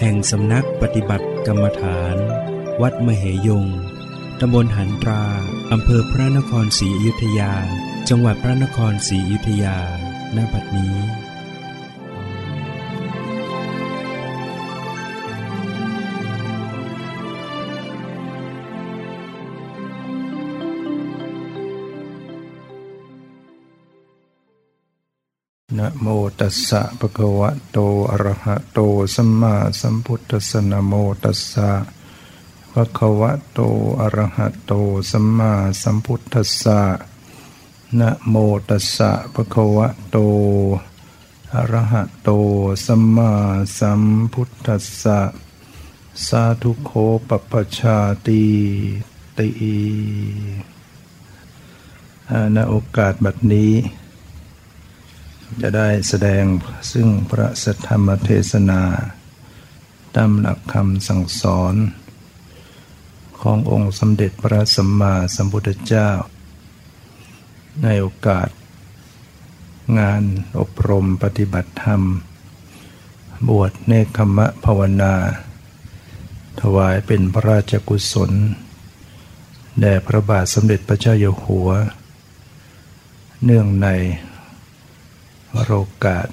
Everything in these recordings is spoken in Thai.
แห่งสำนักปฏิบัติกรรมฐาน วัดมเหยง ตำบลหันตรา อำเภอพระนครศรีอยุธยา จังหวัดพระนครศรีอยุธยา ณ บัดนี้ นะโมตัสสะภะคะวะโตอะระหะโตสัมมาสัมพุทธัสสะนะโมตัสสะภะคะวะโตอะระหะโตสัมมาสัมพุทธัสสะนะโมตัสสะภะคะวะโตอะระหะโตสัมมาสัมพุทธัสสะสาธุโคปปปชาติติอ่าณโอกาสบัดนี้ จะได้แสดงซึ่งพระสธรรมเทศนาตามหลักคำสั่งสอน ขององค์สมเด็จพระสัมมาสัมพุทธเจ้า ในโอกาส งานอบรมปฏิบัติธรรม บวชเนคขมะภาวนา ถวายเป็นพระราชกุศล แด่พระบาทสมเด็จพระเจ้าอยู่หัว เนื่องใน วโรกาส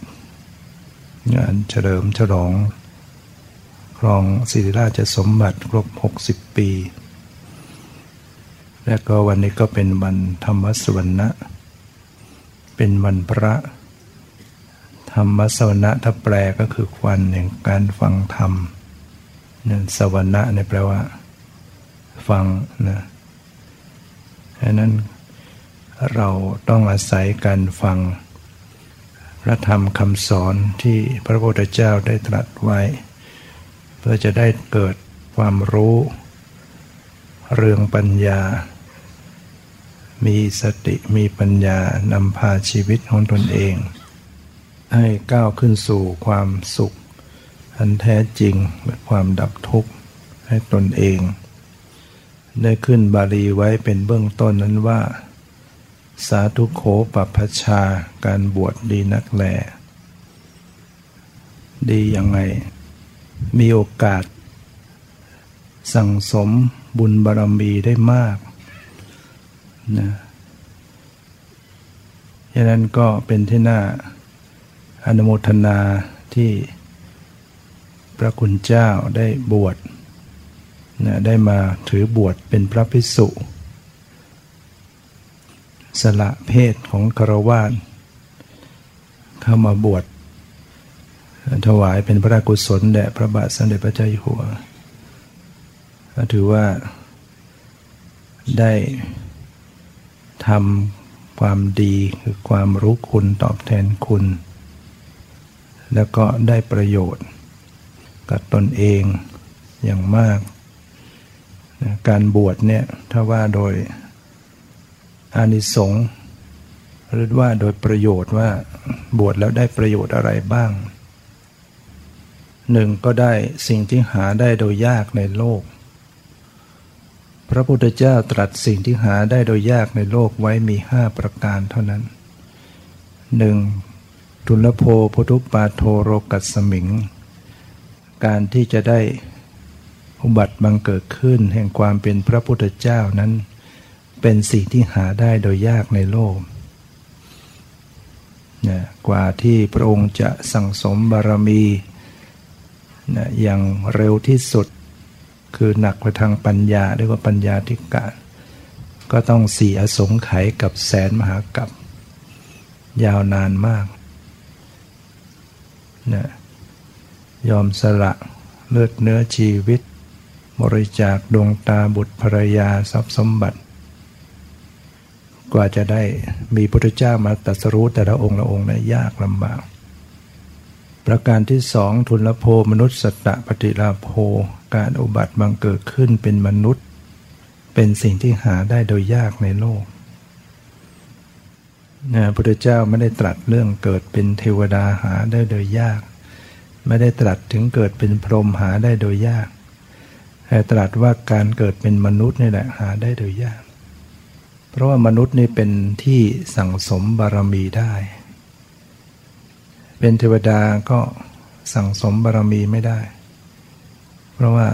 งานเฉลิมฉลอง ครองศิริราชสมบัติครบ 60 ปี และก็วันนี้ก็เป็นวันธรรมสวรรณะ เป็นวันพระ ธรรมสวรรณะถ้าแปลก็คือวันแห่งการฟังธรรมนั่นสวรรณะเนี่ยแปลว่า ฟังนะฉะนั้นเราต้องอาศัยการฟัง พระธรรมคำสอนที่พระพุทธเจ้าได้ตรัสไว้ เพื่อจะได้เกิดความรู้ เรื่องปัญญา มีสติมีปัญญานำพาชีวิตของตนเอง ให้ก้าวขึ้นสู่ความสุข อันแท้จริงและความดับทุกข์ให้ตนเอง ได้ขึ้นบาลีไว้เป็นเบื้องต้นนั้นว่า สาธุโขปัพชาการบวชดีนักแล ดียังไง มีโอกาส สั่งสมบุญบารมีได้มากนะฉะนั้นก็เป็นที่น่าอนุโมทนาที่พระคุณเจ้าได้บวชนะได้มาถือบวชเป็นพระภิกษุ สละเพศของคารวาสเข้ามาบวชถวายเป็นพระราชกุศลแด่พระบาทสมเด็จพระเจ้าอยู่หัวก็ถือว่าได้ทำความดีคือความรู้คุณตอบแทนคุณ แล้วก็ได้ประโยชน์ กับตนเองอย่างมาก การบวชเนี่ยถ้าว่าโดย อานิสงส์หรือว่าโดยประโยชน์ว่าบวชแล้วได้ประโยชน์อะไรบ้างหนึ่งก็ได้สิ่งที่หาได้โดยยากในโลก พระพุทธเจ้าตรัสสิ่งที่หาได้โดยยากในโลกไว้มีห้าประการเท่านั้นหนึ่งทุลโภพุทุปาโทโรกัสสมิง การที่จะได้อุบัติบังเกิดขึ้นแห่งความเป็นพระพุทธเจ้านั้น เป็นสิ่งที่หาได้โดยยากในโลกนะกว่าที่พระองค์จะสั่งสมบารมีนะอย่างเร็วที่สุด คือหนักไปทางปัญญาเรียกว่าปัญญาธิกาก็ต้องสี่อสงไขยกับแสนมหากับ ยาวนานมากนะยอมสละเลือดเนื้อชีวิต บริจาคดวงตาบุตรภรรยาทรัพย์สมบัติ กว่าจะได้มีพุทธเจ้ามาตรัสรู้แต่ละองค์ละองค์นะยากลำบาก ประการที่สองทุนละโภมนุษย์สตะปฏิลาโภการอุบัติบังเกิดขึ้นเป็นมนุษย์ เป็นสิ่งที่หาได้โดยยากในโลกนะพระพุทธเจ้าไม่ได้ตรัสเรื่องเกิดเป็นเทวดาหาได้โดยยาก ไม่ได้ตรัสถึงเกิดเป็นพรหมหาได้โดยยากแต่ตรัสว่าการเกิดเป็นมนุษย์นี่แหละหาได้โดยยาก เพราะว่ามนุษย์นี่เป็นที่สั่งสมบารมีได้ เป็นเทวดาก็สั่งสมบารมีไม่ได้ เพราะว่า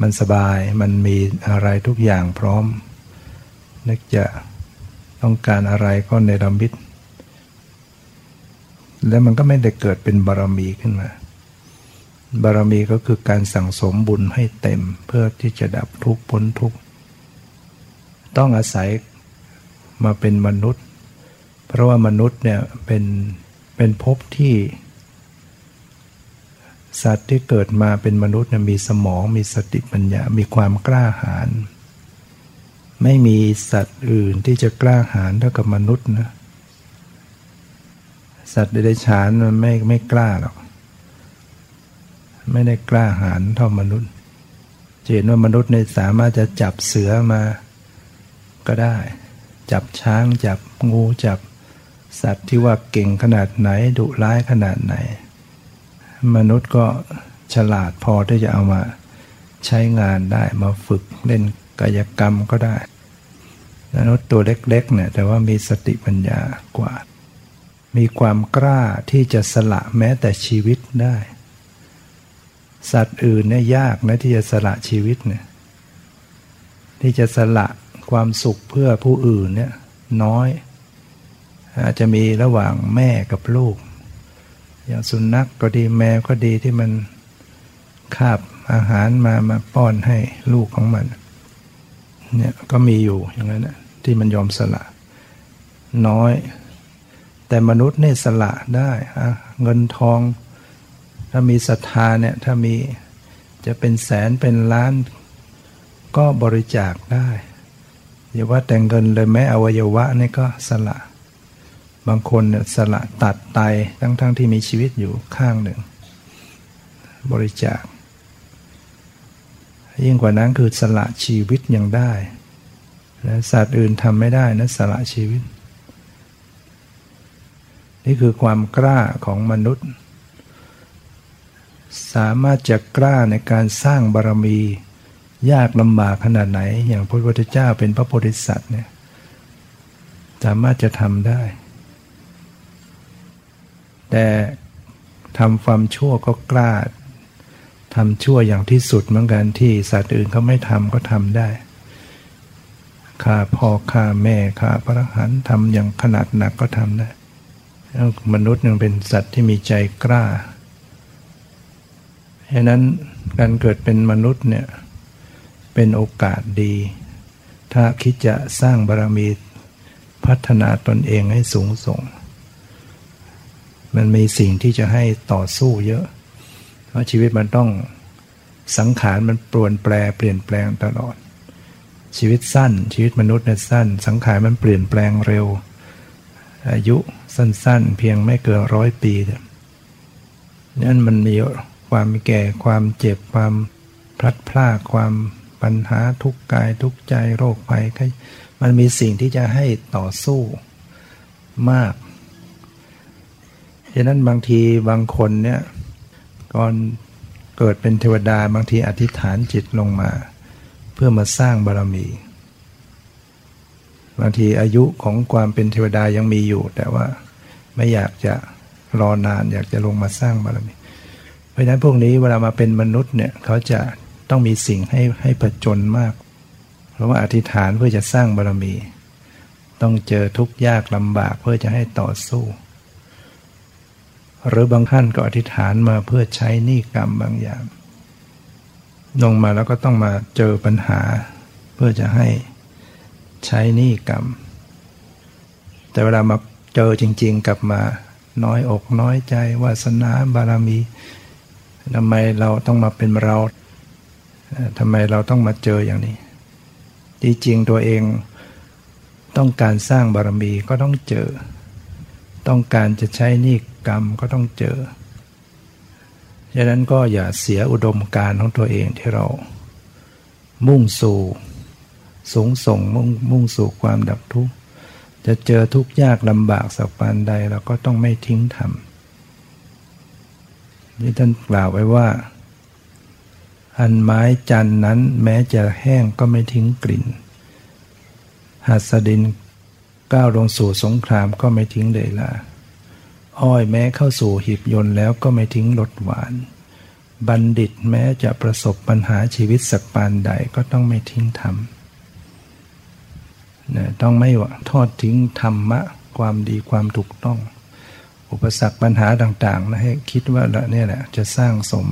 มันสบายมันมีอะไรทุกอย่างพร้อม นึกจะต้องการอะไรก็ในรมิตแล้วมันก็ไม่ได้เกิดเป็นบารมีขึ้นมา บารมีก็คือการสั่งสมบุญให้เต็มเพื่อที่จะดับทุกข์พ้นทุกข์ ต้องอาศัยมาเป็นมนุษย์ เพราะว่ามนุษย์เนี่ยเป็นเป็นภพที่ สัตว์ที่เกิดมาเป็นมนุษย์เนี่ยมีสมองมีสติปัญญา มีความกล้าหาญไม่มีสัตว์อื่นที่จะกล้าหาญเท่ากับมนุษย์นะสัตว์เดรัจฉานมันไม่ไม่กล้าหรอกไม่ได้กล้าหาญเท่า มนุษย์เห็นว่ามนุษย์ในสามารถจะจับเสือมา ก็ได้ จับช้างจับงูจับสัตว์ที่ว่าเก่งขนาดไหนดุร้ายขนาดไหน มนุษย์ก็ฉลาดพอที่จะเอามาใช้งานได้มาฝึกเล่นกายกรรมก็ได้มนุษย์ตัวเล็กๆเนี่ยแต่ว่ามีสติปัญญากว่า มีความกล้าที่จะสละแม้แต่ชีวิตได้ สัตว์อื่นเนี่ยยากนะที่จะสละชีวิตเนี่ยที่จะสละ ความสุขเพื่อผู้อื่นเนี่ยน้อย อาจจะมีระหว่างแม่กับลูก อย่างสุนัขกก็ดีแมวก็ดีที่มันคาบอาหารมามาป้อนให้ลูกของมันเนี่ยก็มีอยู่อย่างนั้นนะที่มันยอมสละ น้อย แต่มนุษย์เนี่ยสละได้เงินทอง ถ้ามีศรัทธาเนี่ยถ้ามีจะเป็นแสนเป็นล้านก็บริจาคได้ อย่าว่าแต่งเงินเลยแม้อวัยวะนี่ก็สละ บางคนเนี่ยสละตัดไตทั้งๆทที่มีชีวิตอยู่ข้างหนึ่ง บริจาค ยิ่งกว่านั้นคือสละชีวิตยังได้และสัตว์อื่นทำไม่ได้นะสละชีวิต นี่คือความกล้าของมนุษย์ สามารถจะกล้าในการสร้างบารมี ยากลำบากขนาดไหน อย่างพระพุทธเจ้าเป็นพระโพธิสัตว์เนี่ยสามารถจะทำได้ แต่ทำความชั่วก็กล้าทำชั่วอย่างที่สุดเหมือนกันที่สัตว์อื่นเขาไม่ทำก็ทำได้ฆ่าพ่อฆ่าแม่ฆ่าพระหันทำอย่างขนาดหนักก็ทำได้มนุษย์ยังเป็นสัตว์ที่มีใจกล้าฉะนั้นการเกิดเป็นมนุษย์เนี่ย เป็นโอกาสดี ถ้าคิดจะสร้างบารมีพัฒนาตนเองให้สูงส่ง มันมีสิ่งที่จะให้ต่อสู้เยอะ เพราะชีวิตมันต้องสังขารมันปรวนแปรเปลี่ยนแปลงตลอด ชีวิตสั้น ชีวิตมนุษย์เนี่ยสั้น สังขารมันเปลี่ยนแปลงเร็ว อายุสั้นๆ เพียงไม่เกินร้อยปีเนี่ยนั่นมันมีความแก่ความเจ็บความพลัดพรากความ ปัญหาทุกกายทุกใจโรคภัยมันมีสิ่งที่จะให้ต่อสู้มากดังนั้นบางทีบางคนเนี่ยก่อนเกิดเป็นเทวดาบางทีอธิษฐานจิตลงมา เพื่อมาสร้างบารมี บางทีอายุของความเป็นเทวดายังมีอยู่ แต่ว่าไม่อยากจะรอนานอยากจะลงมาสร้างบารมี เพราะฉะนั้นพวกนี้เวลามาเป็นมนุษย์เนี่ยเขาจะ ต้องมีสิ่งให้ให้ผจญมาก เพราะว่าอธิษฐานเพื่อจะสร้างบารมี ต้องเจอทุกข์ยากลำบากเพื่อจะให้ต่อสู้ หรือบางท่านก็อธิษฐานมาเพื่อใช้หนี่กรรมบางอย่าง ลงมาแล้วก็ต้องมาเจอปัญหา เพื่อจะให้ใช้หนี่กรรม แต่เวลามาเจอจริง ๆ กลับมาน้อยอกน้อยใจวาสนาบารมีทำไมเราต้องมาเป็นเรา ทำไมเราต้องมาเจออย่างนี้ จริงๆ ตัวเองต้องการสร้างบารมีก็ต้องเจอ ต้องการจะใช้นี่กรรมก็ต้องเจอฉะนั้นก็อย่าเสียอุดมการของตัวเองที่เรา มุ่งสู่สูงส่งมุ่งมุ่งสู่ความดับทุกข์จะเจอทุกข์ยากลำบากสักปานใดเราก็ต้องไม่ทิ้งทำนี่ท่านกล่าวไว้ว่า อันไม้จันนั้นแม้จะแห้งก็ไม่ทิ้งกลิ่น หัสดินก้าวลงสู่สงครามก็ไม่ทิ้งเลยล่ะอ้อยแม้เข้าสู่หีบยนต์แล้วก็ไม่ทิ้งรสหวาน บัณฑิตแม้จะประสบปัญหาชีวิตสักปานใดก็ต้องไม่ทิ้งธรรมนะต้องไม่ทอดทิ้งธรรมะ ความดีความถูกต้อง อุปสรรคปัญหาต่างๆนะให้คิดว่าเนี่ยแหละจะสร้างสม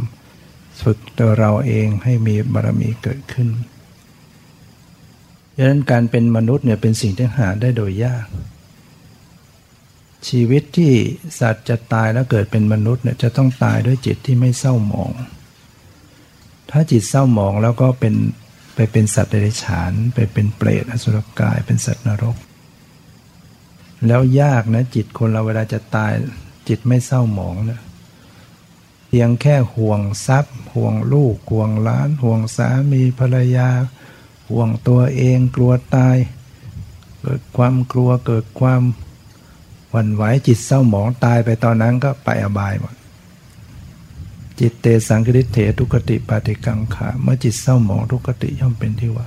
ฝึกตัวเราเองให้มีบารมีเกิดขึ้นดังนั้นการเป็นมนุษย์เนี่ยเป็นสิ่งที่หาได้โดยยาก ชีวิตที่สัตว์จะตายแล้วเกิดเป็นมนุษย์เนี่ยจะต้องตายด้วยจิตที่ไม่เศร้าหมอง ถ้าจิตเศร้าหมองแล้วก็เป็นไปเป็นสัตว์เดรัจฉาน ไปเป็นเปรตอสุรกายเป็นสัตว์นรก แล้วยากนะจิตคนเราเวลาจะตายจิตไม่เศร้าหมองนะ เพียงแค่ห่วงทรัพย์ ห่วงลูก ห่วงล้าน ห่วงสามีภรรยา ห่วงตัวเองกลัวตาย เกิดความกลัวเกิดความหวั่นไหวจิตเศร้าหมองตายไปตอนนั้นก็ไปอบายหมดจิตเตสังคริเถทุกติปาติกังขาเมื่อจิตเศร้าหมองทุกติย่อมเป็นที่ว่า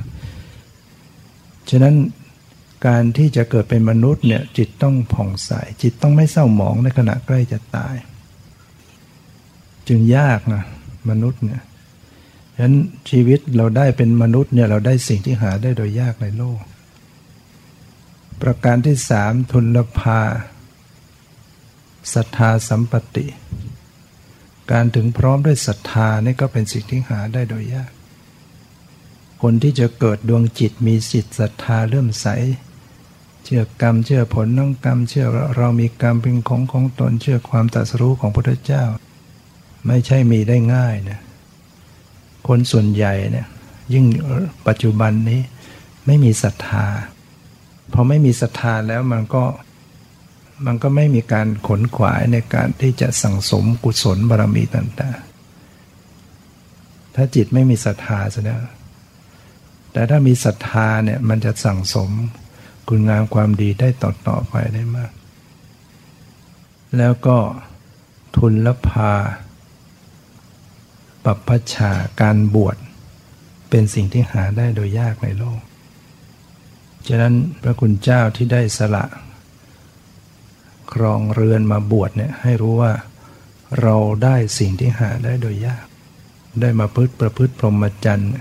ฉะนั้นการที่จะเกิดเป็นมนุษย์เนี่ยจิตต้องผ่องใสจิตต้องไม่เศร้าหมองในขณะใกล้จะตาย จึงยากนะมนุษย์เนี่ยฉะนั้นชีวิตเราได้เป็นมนุษย์เนี่ยเราได้สิ่งที่หาได้โดยยากในโลก ประการที่สามทุนลภาศรัทธาสัมปติ การถึงพร้อมด้วยศรัทธานี่ก็เป็นสิ่งที่หาได้โดยยาก คนที่จะเกิดดวงจิตมีสิทธิศรัทธาเริ่มใส เชื่อกรรมเชื่อผลน้องกรรม เชื่อเรามีกรรมเป็นของของตนเชื่อความตรัสรู้ของพระพุทธเจ้า ไม่ใช่มีได้ง่ายนะคนส่วนใหญ่เนี่ยยิ่งปัจจุบันนี้ไม่มีศรัทธาพอไม่มีศรัทธาแล้วมันก็มันก็ไม่มีการขนขวายในการที่จะสั่งสมกุศลบารมีต่างๆ ถ้าจิตไม่มีศรัทธาแล้วแต่ถ้ามีศรัทธาเนี่ยมันจะสั่งสมคุณงามความดีได้ต่อๆไปได้มาก แล้วก็ทุนละพา ปัปพชาการบวช เป็นสิ่งที่หาได้โดยยากในโลก ฉะนั้นพระคุณเจ้าที่ได้สละ ครองเรือนมาบวชเนี่ยให้รู้ว่า เราได้สิ่งที่หาได้โดยยาก ได้มาพฤติประพฤติพรหมจรรย์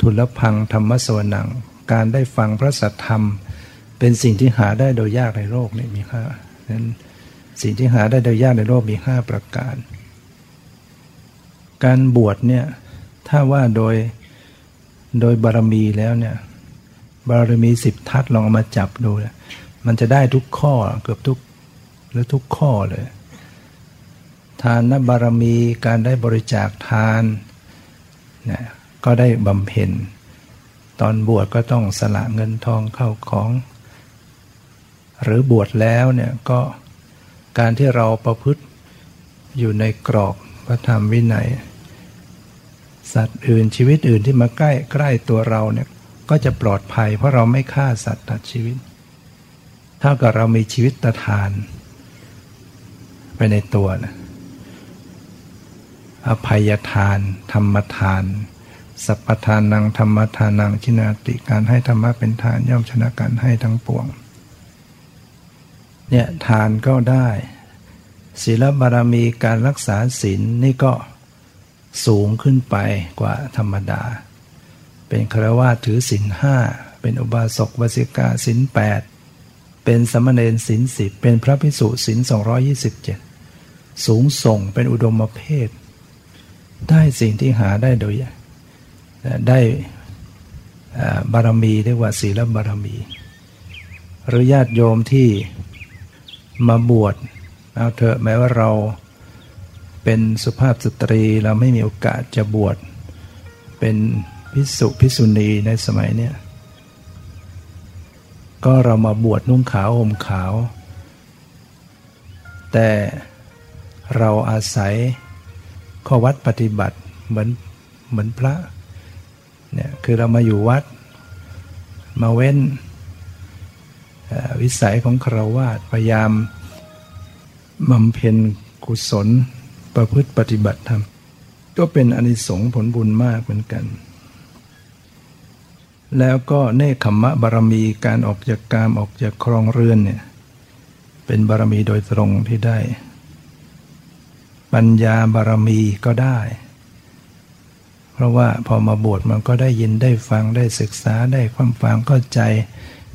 ทุลพังธรรมสวนัง การได้ฟังพระสัทธรรม เป็นสิ่งที่หาได้โดยยากในโลกนี่มีห้านั้นสิ่งที่หาได้โดยยากในโลกมีห้าประการ การบวชเนี่ยถ้าว่าโดยโดยบารมีแล้วเนี่ยบารมีสิบทัศลองเอามาจับดูเนี่ยมันจะได้ทุกข้อเกือบทุกหรือทุกข้อเลย ทานนบารมีการได้บริจาคทานนะก็ได้บำเพ็ญ ตอนบวชก็ต้องสละเงินทองเข้าของ หรือบวชแล้วเนี่ยก็การที่เราประพฤติอยู่ในกรอบ พระธรรมวินัย สัตว์อื่นชีวิตอื่นที่มาใกล้ใกล้ตัวเราเนี่ยก็จะปลอดภัย เพราะเราไม่ฆ่าสัตว์ตัดชีวิต เท่ากับเรามีชีวิตตทาน ไปในตัวนะอภัยทาน ธรรมทาน สัพทานนังธรรมทานังชินาติการให้ธรรมะเป็นทานย่อมชนะการให้ทั้งปวงเนี่ยทานก็ได้ ศีลบารมีการรักษาศีลนี่ก็สูงขึ้นไปกว่าธรรมดา เป็นครวาถือศีลห้าเป็นอุบาสกบาสิกาศีลแปดเป็นสมณเณรศินสิบเป็นพระพิสุศินสองยี่สิบเจ็ดสูงส่งเป็นอุดมเพศ ได้สิ่งที่หาได้โดยได้บารมีเรียกว่าศีลบารมี หรือญาติโยมที่มาบวช เอาเถอะแม้ว่าเราเป็นสุภาพสตรีเราไม่มีโอกาสจะบวชเป็นพิสุพิสุณีในสมัยเนี้ยก็เรามาบวชนุ่งขาวห่มขาว แต่เราอาศัยข้อวัดปฏิบัติเหมือนเหมือนพระเนี่ยคือเรามาอยู่วัด มาเว้นวิสัยของคราวาสพยายาม บำเพ็ญกุศล ประพฤติปฏิบัติธรรม ก็เป็นอนิสงส์ผลบุญมากเหมือนกัน แล้วก็เนคขมะบารมีการออกจากกามออกจากครองเรือนเนี่ยเป็นบารมีโดยตรงที่ได้ ปัญญาบารมีก็ได้ เพราะว่าพอมาบวชมันก็ได้ยินได้ฟังได้ศึกษาได้ความฟังเข้าใจ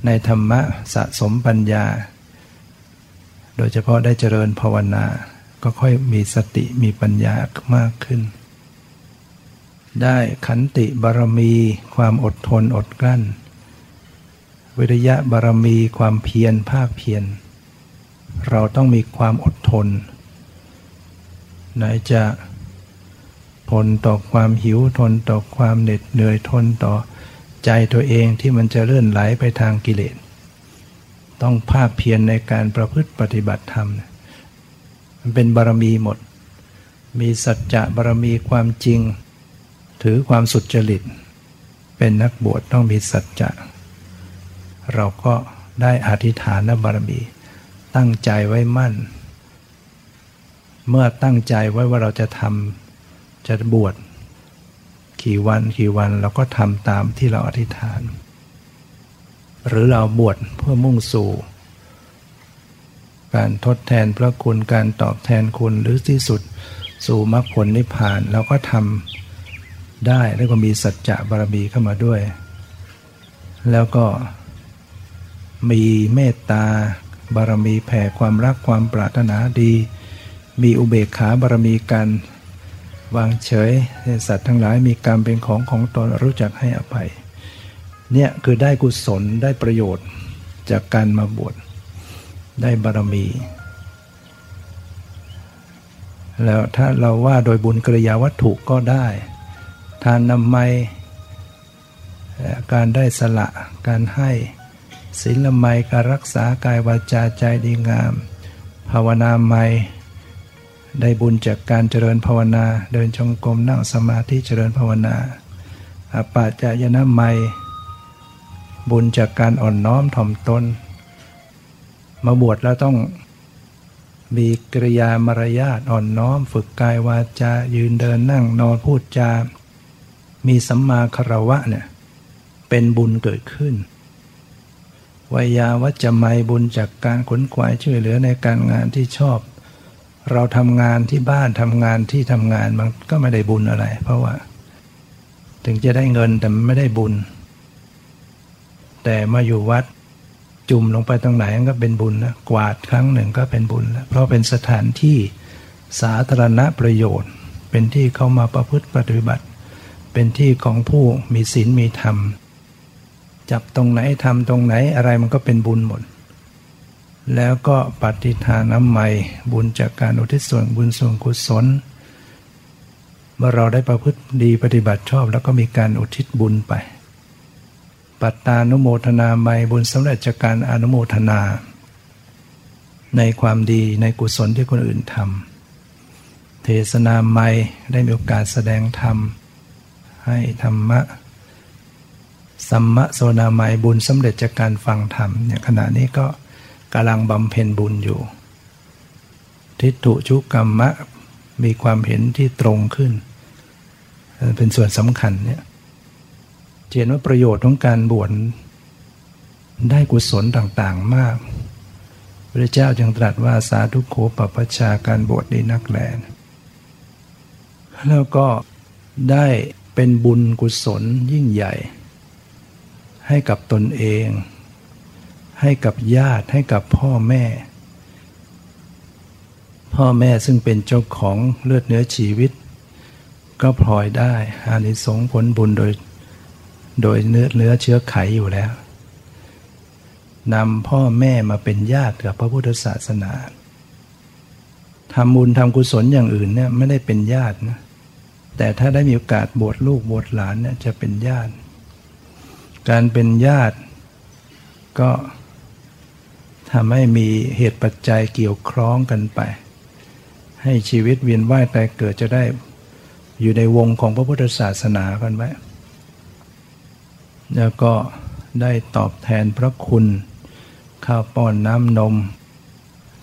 ในธรรมะสะสมปัญญา โดยเฉพาะได้เจริญภาวนา ก็ค่อยมีสติมีปัญญามากขึ้น ได้ขันติบารมีความอดทนอดกลั้น วิริยะบารมีความเพียรภาคเพียร เราต้องมีความอดทน ไหนจะทนต่อความหิวทนต่อความเหน็ดเหนื่อยทนต่อใจตัวเองที่มันจะเลื่อนไหลไปทางกิเลส ต้องภาคเพียรในการประพฤติปฏิบัติธรรม มันเป็นบารมีหมด มีสัจจะบารมีความจริง ถือความสุจริต เป็นนักบวชต้องมีสัจจะ เราก็ได้อธิษฐานบารมี ตั้งใจไว้มั่น เมื่อตั้งใจไว้ว่าเราจะทำจะบวชกี่วันกี่วันเราก็ทำตามที่เราอธิษฐาน หรือเราบวชเพื่อมุ่งสู่ การทดแทนพระคุณการตอบแทนคุณหรือที่สุดสู่มรรคผลนิพพานเราก็ทำได้แล้วก็มีสัจจะบารมีเข้ามาด้วย แล้วก็มีเมตตาบารมีแผ่ความรักความปรารถนาดี มีอุเบกขาบารมีการวางเฉยสัตว์ทั้งหลายมีกรรมเป็นของของตนรู้จักให้อภัย เนี่ยคือได้กุศลได้ประโยชน์จากการมาบวชได้บารมี แล้วถ้าเราว่าโดยบุญกริยาวัตถุก็ได้ ทานนำไมการได้สละการให้ศีลไมการรักษากายวาจาใจดีงาม ภาวนาไมได้บุญจากการเจริญภาวนา เดินจงกรมนั่งสมาธิเจริญภาวนาอปาจายนะไม บุญจากการอ่อนน้อมถ่อมตน มาบวชแล้วต้องมีกริยามารยาทอ่อนน้อม ฝึกกายวาจายืนเดินนั่งนอนพูดจา มีสัมมาคารวะเนี่ยเป็นบุญเกิดขึ้นวยาวัจจะไมบุญจากการขนขวายช่วยเหลือในการงานที่ชอบ เราทำงานที่บ้านทำงานที่ทำงานมันก็ไม่ได้บุญอะไร เพราะว่า ถึงจะได้เงินแต่ไม่ได้บุญ แต่มาอยู่วัดจุ่มลงไปตรงไหนก็เป็นบุญนะกวาดครั้งหนึ่งก็เป็นบุญแล้วเพราะเป็นสถานที่สาธารณประโยชน์ เป็นที่เข้ามาประพฤติปฏิบัติ เป็นที่ของผู้มีศีลมีธรรม จับตรงไหนทำตรงไหนอะไรมันก็เป็นบุญหมด แล้วก็ปฏิทาน้ำใหม่บุญจากการอุทิศส่วนบุญส่วนกุศลเมื่อเราได้ประพฤติดีปฏิบัติชอบ แล้วก็มีการอุทิศบุญไป ปัตตานุโมทนาใหม่บุญสำเร็จจากการอนุโมทนา ในความดีในกุศลที่คนอื่นทำเทศนาใหม่ได้มีโอกาสแสดงธรรม ให้ธรรมะสัมมะโซนาไมบุญสำเร็จจากการฟังธรรมเนี่ยขณะนี้ก็กำลังบำเพ็ญบุญอยู่ ทิฏฐุชุกรรมะมีความเห็นที่ตรงขึ้น เป็นส่วนสำคัญเนี่ย เห็นว่าประโยชน์ของการบวชได้กุศลต่างๆมากพระเจ้าจึงตรัสว่าสาธุโขปปัชชาการบวชดีนักแลนแล้วก็ได้เป็นบุญกุศลยิ่งใหญ่ ให้กับตนเอง ให้กับญาติให้กับพ่อแม่ พ่อแม่ซึ่งเป็นเจ้าของเลือดเนื้อชีวิต ก็พลอยได้อานิสงส์ผลบุญโดย โดยเนื้อเนื้อเชื้อไขอยู่แล้วนำพ่อแม่มาเป็นญาติกับพระพุทธศาสนาทำบุญทำกุศลอย่างอื่นเนี่ยไม่ได้เป็นญาตินะแต่ถ้าได้มีโอกาสบวชลูกบวชหลานเนี่ยจะเป็นญาติ การเป็นญาติ ก็ทำให้มีเหตุปัจจัยเกี่ยวคล้องกันไป ให้ชีวิตเวียนว่ายตายเกิดจะได้อยู่ในวงของพระพุทธศาสนากันไหม แล้วก็ได้ตอบแทนพระคุณ ข้าวป้อนน้ำนม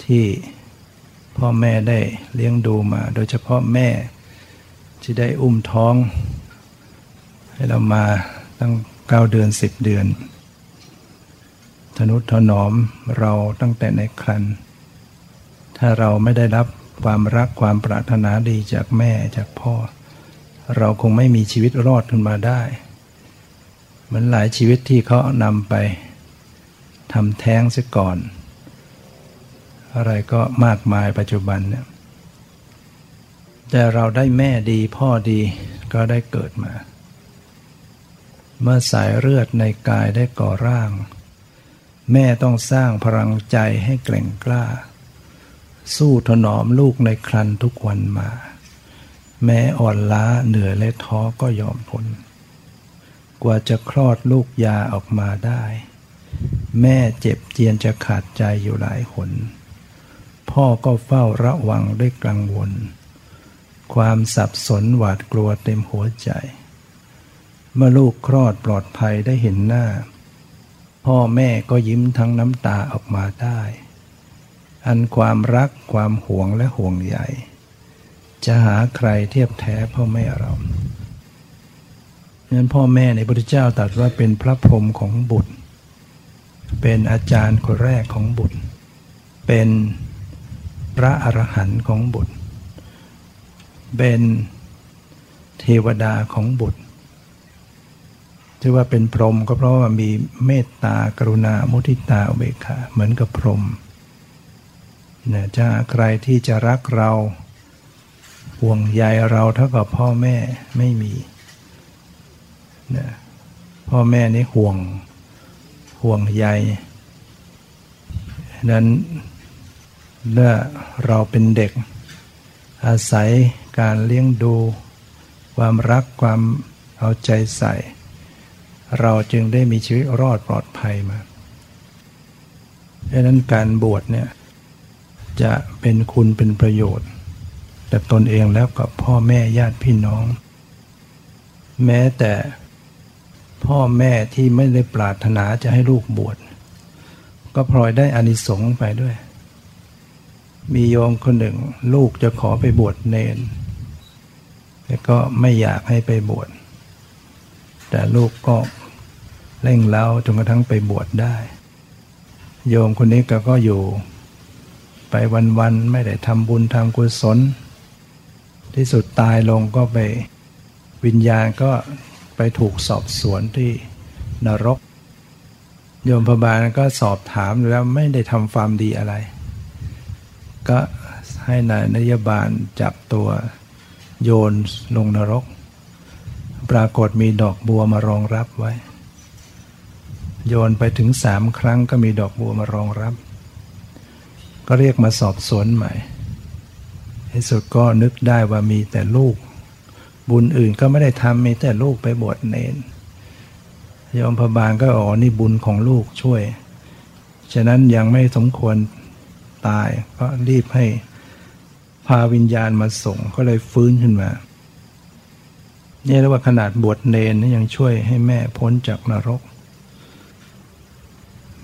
ที่พ่อแม่ได้เลี้ยงดูมา โดยเฉพาะแม่ที่ได้อุ้มท้อง ให้เรามาตั้งเก้าเดือนสิบเดือน ทนุถนอมเราตั้งแต่ในครัน ถ้าเราไม่ได้รับความรักความปรารถนาดีจากแม่จากพ่อ เราคงไม่มีชีวิตรอดขึ้นมาได้ เหมือนหลายชีวิตที่เขานำไปทำแท้งเสียก่อน อะไรก็มากมายปัจจุบันเนี่ยแต่เราได้แม่ดีพ่อดีก็ได้เกิดมา เมื่อสายเลือดในกายได้ก่อร่าง แม่ต้องสร้างพลังใจให้แกร่งกล้า สู้ถนอมลูกในครันทุกวันมา แม้อ่อนล้าเหนื่อยและท้อก็ยอมทน กว่าจะคลอดลูกยาออกมาได้ แม่เจ็บเจียนจะขาดใจอยู่หลายหนพ่อก็เฝ้าระวังด้วยกังวล ความสับสนหวาดกลัวเต็มหัวใจ เมื่อลูกคลอดปลอดภัยได้เห็นหน้า พ่อแม่ก็ยิ้มทั้งน้ำตาออกมาได้ อันความรักความห่วงและห่วงใยจะหาใครเทียบแท้พ่อแม่เรา นั้นพ่อแม่ในพระพุทธเจ้าตรัสว่าเป็นพระพรหมของบุตร เป็นอาจารย์คนแรกของบุตร เป็นพระอรหันต์ของบุตร เป็นเทวดาของบุตรที่ว่าเป็นพรหมก็เพราะว่ามีเมตตากรุณามุทิตาอเบกขาเหมือนกับพรหมนี่ยจะใครที่จะรักเราห่วงใยเราเท่ากับพ่อแม่ไม่มี นะพ่อแม่นี่ห่วงห่วงใยนั้นเมื่อเราเป็นเด็ก อาศัยการเลี้ยงดู ความรักความเอาใจใส่ เราจึงได้มีชีวิตรอดปลอดภัยมาดังนั้นการบวชเนี่ยจะเป็นคุณเป็นประโยชน์แต่ตนเองแล้วกับพ่อแม่ญาติพี่น้อง แม้แต่ พ่อแม่ที่ไม่ได้ปรารถนาจะให้ลูกบวชก็พลอยได้อานิสงส์ไปด้วย มีโยมคนหนึ่ง ลูกจะขอไปบวชเนน แต่ก็ไม่อยากให้ไปบวชแต่ลูกก็เร่งเล้าจนกระทั่งไปบวชได้ โยมคนนี้ก็ก็อยู่ ไปวันๆไม่ได้ทำบุญทำกุศล ที่สุดตายลงก็ไปวิญญาณก็ ไปถูกสอบสวนที่นรก โยมพบาลก็สอบถามแล้วไม่ได้ทำความดีอะไร ก็ให้นายนยบาลจับตัวโยนลงนรก ปรากฏมีดอกบัวมารองรับไว้ โยนไปถึงสามครั้งก็มีดอกบัวมารองรับ ก็เรียกมาสอบสวนใหม่ที่สุดก็นึกได้ว่ามีแต่ลูก บุญอื่นก็ไม่ได้ทำมีแต่ลูกไปบวชเนนยมพบาลก็อ๋อนี่บุญของลูกช่วย ฉะนั้นยังไม่สมควรตายก็รีบให้พาวิญญาณมาส่งก็เลยฟื้นขึ้นมาเนี่ยเรียกว่าขนาดบวชเนนยังช่วยให้แม่พ้นจากนรก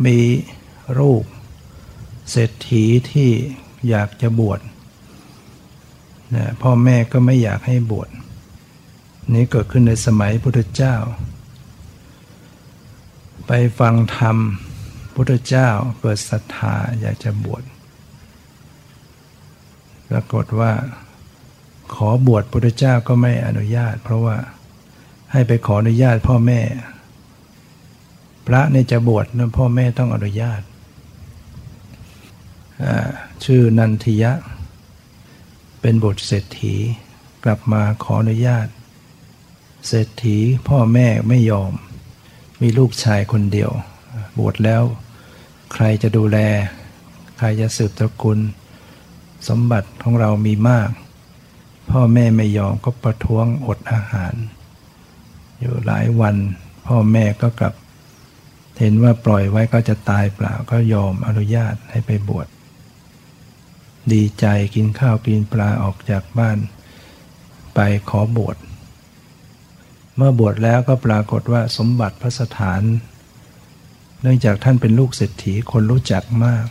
มีรูปเศรษฐีที่อยากจะบวชนะพ่อแม่ก็ไม่อยากให้บวช นี้เกิดขึ้นในสมัยพุทธเจ้า ไปฟังธรรมพุทธเจ้าเกิดศรัทธาอยากจะบวชปรากฏว่า ขอบวชพุทธเจ้าก็ไม่อนุญาต เพราะว่าให้ไปขออนุญาตพ่อแม่ พระเนี่ยจะบวชนะพ่อแม่ต้องอนุญาต ชื่อนันทิยะ เป็นบทเศรษฐีกลับมาขออนุญาต เศรษฐีพ่อแม่ไม่ยอม มีลูกชายคนเดียว บวชแล้ว ใครจะดูแล ใครจะสืบตระกูลสมบัติของเรามีมาก พ่อแม่ไม่ยอมก็ประท้วงอดอาหาร อยู่หลายวัน พ่อแม่ก็กลับ เห็นว่าปล่อยไว้ก็จะตายเปล่าก็ยอมอนุญาตให้ไปบวชดีใจกินข้าวกินปลาออกจากบ้าน ไปขอบวช เมื่อบวชแล้วก็ปรากฏว่าสมบัติพระสถาน เนื่องจากท่านเป็นลูกเศรษฐีคนรู้จักมาก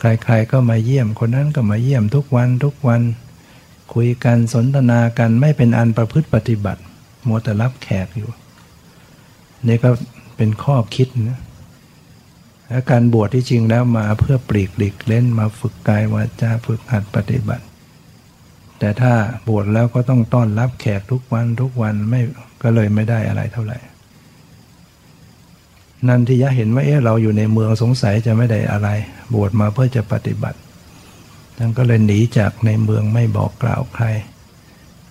ใครๆก็มาเยี่ยมคนนั้นก็มาเยี่ยมทุกวันทุกวัน คุยกันสนทนากันไม่เป็นอันประพฤติปฏิบัติมัวแต่รับแขกอยู่ นี่ก็เป็นข้อคิดนะและการบวชที่จริงแล้วมาเพื่อปลีกหลีกเล่นมาฝึกกายวาจาฝึกหัดปฏิบัติ แต่ถ้าบวชแล้วก็ต้องต้อนรับแขกทุกวันทุกวันไม่ก็เลยไม่ได้อะไรเท่าไหร่ นันทิยะเห็นว่าเอ๊ะเราอยู่ในเมืองสงสัยจะไม่ได้อะไร บวชมาเพื่อจะปฏิบัติท่านก็เลยหนีจากในเมืองไม่บอกกล่าวใคร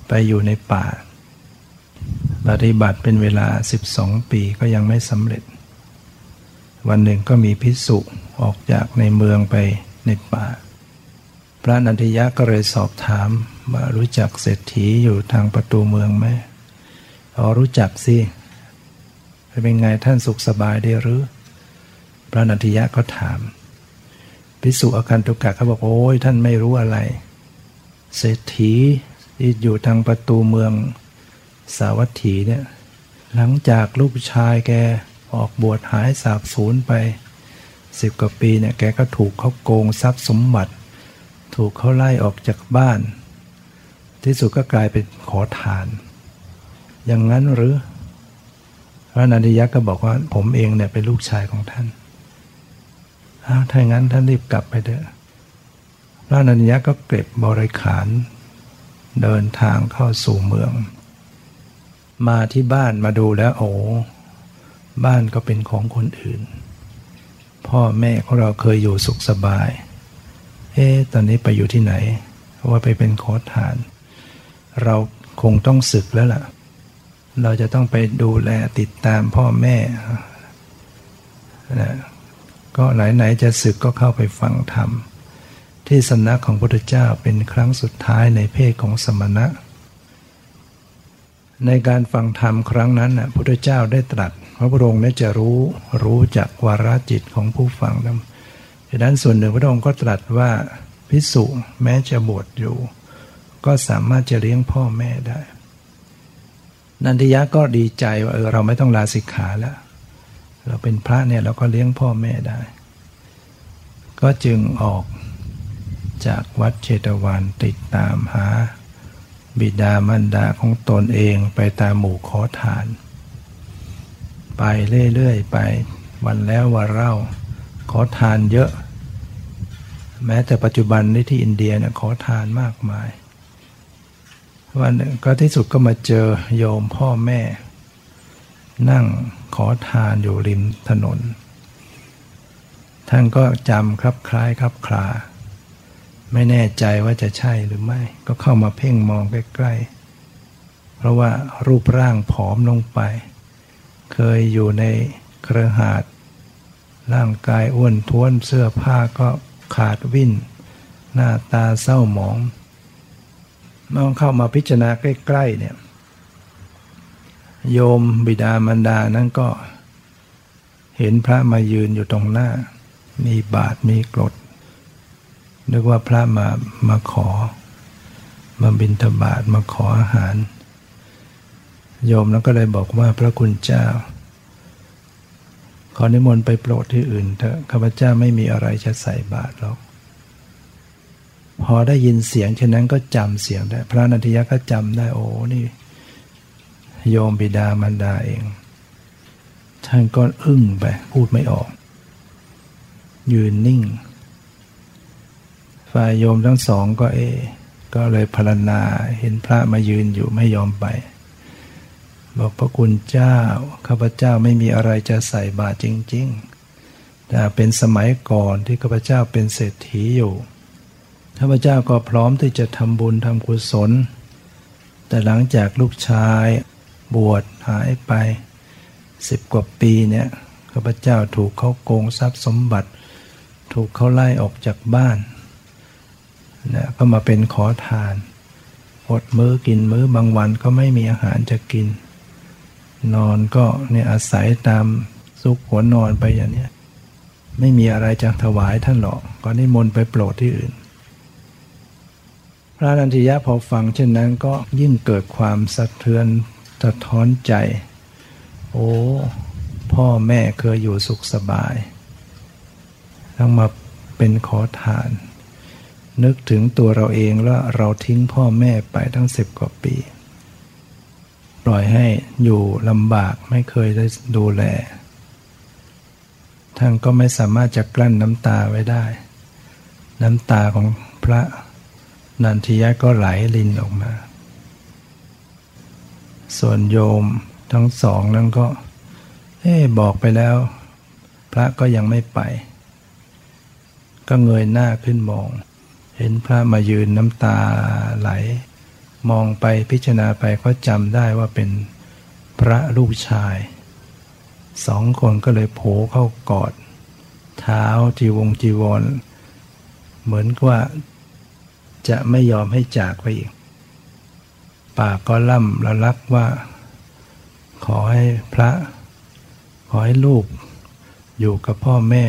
ไปอยู่ในป่า ปฏิบัติเป็นเวลา 12 ปีก็ยังไม่สำเร็จ วันหนึ่งก็มีพิสุออกจากในเมืองไปในป่า พระนันทิยะก็เลยสอบถาม ว่ารู้จักเศรษฐีอยู่ทางประตูเมืองไหมอ๋อรู้จักสิเป็นไงท่านสุขสบายดีหรือ พระนันทิยะก็ถาม พิสุอาการตุกะเขาบอกโอ้ยท่านไม่รู้อะไร เศรษฐีที่อยู่ทางประตูเมืองสาวัตถีเนี่ยหลังจากลูกชายแกออกบวชหายสาบสูญไปสิบกว่าปีเนี่ยแกก็ถูกเขาโกงทรัพย์สมบัติ ถูกเขาไล่ออกจากบ้าน ที่สุดก็กลายเป็นขอทาน อย่างนั้นหรือ พระนันทิยะก็บอกว่าผมเองเนี่ยเป็นลูกชายของท่านถ้าอย่างนั้นท่านรีบกลับไปเถอะพระนันทิยะก็เก็บบริขาร เดินทางเข้าสู่เมือง มาที่บ้านมาดูแล้วโอ้บ้านก็เป็นของคนอื่น พ่อแม่ของเราเคยอยู่สุขสบาย เอ๊ตอนนี้ไปอยู่ที่ไหนว่าไปเป็นขอทาน เราคงต้องศึกแล้วล่ะ เราจะต้องไปดูแลติดตามพ่อแม่นะก็ไหนๆจะศึกก็เข้าไปฟังธรรม ที่สำนักของพระพุทธเจ้าเป็นครั้งสุดท้ายในเพศของสมณะ ในการฟังธรรมครั้งนั้นพระพุทธเจ้าได้ตรัส พระพุทธองค์ได้จะรู้รู้จากวาระจิตของผู้ฟังดังนั้นส่วนหนึ่งพระองค์ก็ตรัสว่าพิสุแม้จะบวชอยู่ ก็สามารถจะเลี้ยงพ่อแม่ได้ นันทิยะก็ดีใจว่าเออเราไม่ต้องลาสิกขาแล้ว เราเป็นพระเนี่ยเราก็เลี้ยงพ่อแม่ได้ ก็จึงออกจากวัดเชตวันติดตามหา บิดามารดาของตนเองไปตามหมู่ขอทาน ไปเรื่อยๆไปวันแล้ววันเล่าขอทานเยอะ แม้แต่ปัจจุบันในที่อินเดียเนี่ยขอทานมากมาย วันก็ที่สุดก็มาเจอโยมพ่อแม่ นั่งขอทานอยู่ริมถนน ท่านก็จำครับคล้ายครับคลา ไม่แน่ใจว่าจะใช่หรือไม่ ก็เข้ามาเพ่งมองใกล้ๆ เพราะว่ารูปร่างผอมลงไป เคยอยู่ในเครือหาด ร่างกายอ้วนท้วนเสื้อผ้าก็ขาดวิ่น หน้าตาเศร้าหมอง เมื่อเข้ามาพิจารณาใกล้ๆเนี่ยโยมบิดามารดานั้นก็ เห็นพระมายืนอยู่ตรงหน้า มีบาทมีกรดนึกว่าพระมามาขอ มาบิณฑบาตมาขออาหาร โยมแล้วก็เลยบอกว่าพระคุณเจ้า ขอนิมนต์ไปโปรดที่อื่นเถอะข้าพเจ้าไม่มีอะไรจะใส่บาตรหรอก พอได้ยินเสียงเช่นนั้นก็จำเสียงได้ พระนันทยะก็จำได้โอ้นี่ โยมบิดามารดาเอง ท่านก็อึ้งไป พูดไม่ออก ยืนนิ่ง ฝ่ายโยมทั้งสองก็เอ ก็เลยพรณนาเห็นพระมายืนอยู่ไม่ยอมไปบอกพระคุณเจ้า ข้าพเจ้าไม่มีอะไรจะใส่บาตรจริง ๆ แต่เป็นสมัยก่อนที่ข้าพเจ้าเป็นเศรษฐีอยู่ ข้าพเจ้าก็พร้อมที่จะทำบุญทำกุศล แต่หลังจากลูกชายบวชหายไปสิบกว่าปีเนี่ยข้าพเจ้าถูกเขาโกงทรัพย์สมบัติ ถูกเขาไล่ออกจากบ้านนะก็มาเป็นขอทานอดมื้อกินมื้อบางวันก็ไม่มีอาหารจะกิน นอนก็เนี่ยอาศัยตามซุกหัวนอนไปอย่างเนี้ยไม่มีอะไรจะถวายท่านหรอกก็นิมนต์ไปโปรดที่อื่น พระนันทิยะพอฟังเช่นนั้นก็ยิ่งเกิดความสะเทือนสะท้อนใจ โอ้พ่อแม่เคยอยู่สุขสบาย ต้องมาเป็นขอทาน นึกถึงตัวเราเองแล้วเราทิ้งพ่อแม่ไปทั้งสิบกว่าปี ปล่อยให้อยู่ลำบากไม่เคยได้ดูแล ท่านก็ไม่สามารถจะกลั้นน้ำตาไว้ได้ น้ำตาของพระ นันทิยะก็ไหลลินออกมา ส่วนโยมทั้งสองนั้นก็ เอ๊บอกไปแล้ว พระก็ยังไม่ไป ก็เงยหน้าขึ้นมอง เห็นพระมายืนน้ำตาไหล มองไปพิจารณาไปก็จำได้ว่าเป็นพระลูกชาย สองคนก็เลยโผเข้ากอด เท้าจีวงจีวร เหมือนว่า จะไม่ยอมให้จากไปอีก ปากก็ล่ำละลักว่า ขอให้พระ ขอให้ลูก อยู่กับพ่อแม่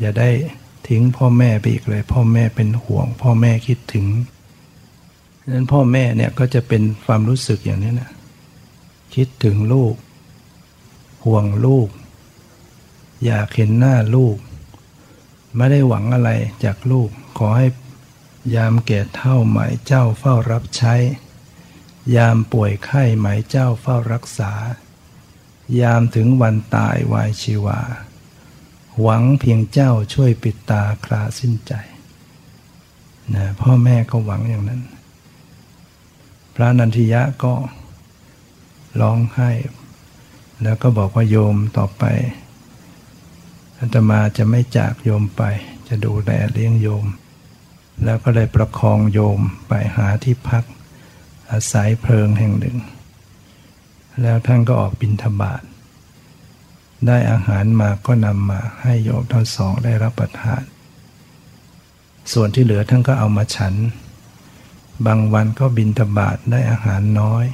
อย่าได้ทิ้งพ่อแม่ไปอีกเลย พ่อแม่เป็นห่วง พ่อแม่คิดถึงนั้นพ่อแม่เนี่ยก็จะเป็นความรู้สึกอย่างนี้นะคิดถึงลูก ห่วงลูก อยากเห็นหน้าลูก ไม่ได้หวังอะไรจากลูก ขอให้ ยามแก่เท่าหมายเจ้าเฝ้ารับใช้ ยามป่วยไข้หมายเจ้าเฝ้ารักษา ยามถึงวันตายวายชีวา หวังเพียงเจ้าช่วยปิดตาคลาสิ้นใจนะพ่อแม่ก็หวังอย่างนั้น พระนันทิยะก็ร้องไห้ แล้วก็บอกว่าโยมต่อไปอาตมาจะไม่จากโยมไป จะดูแลเลี้ยงโยม แล้วก็เลยประคองโยมไปหาที่พัก อาศัยเพลิงแห่งหนึ่ง แล้วท่านก็ออกบินทบาทได้อาหารมาก็นำมาให้โยมทั้งสองได้รับประทาน ส่วนที่เหลือท่านก็เอามาฉัน บางวันก็บินทบาทได้อาหารน้อย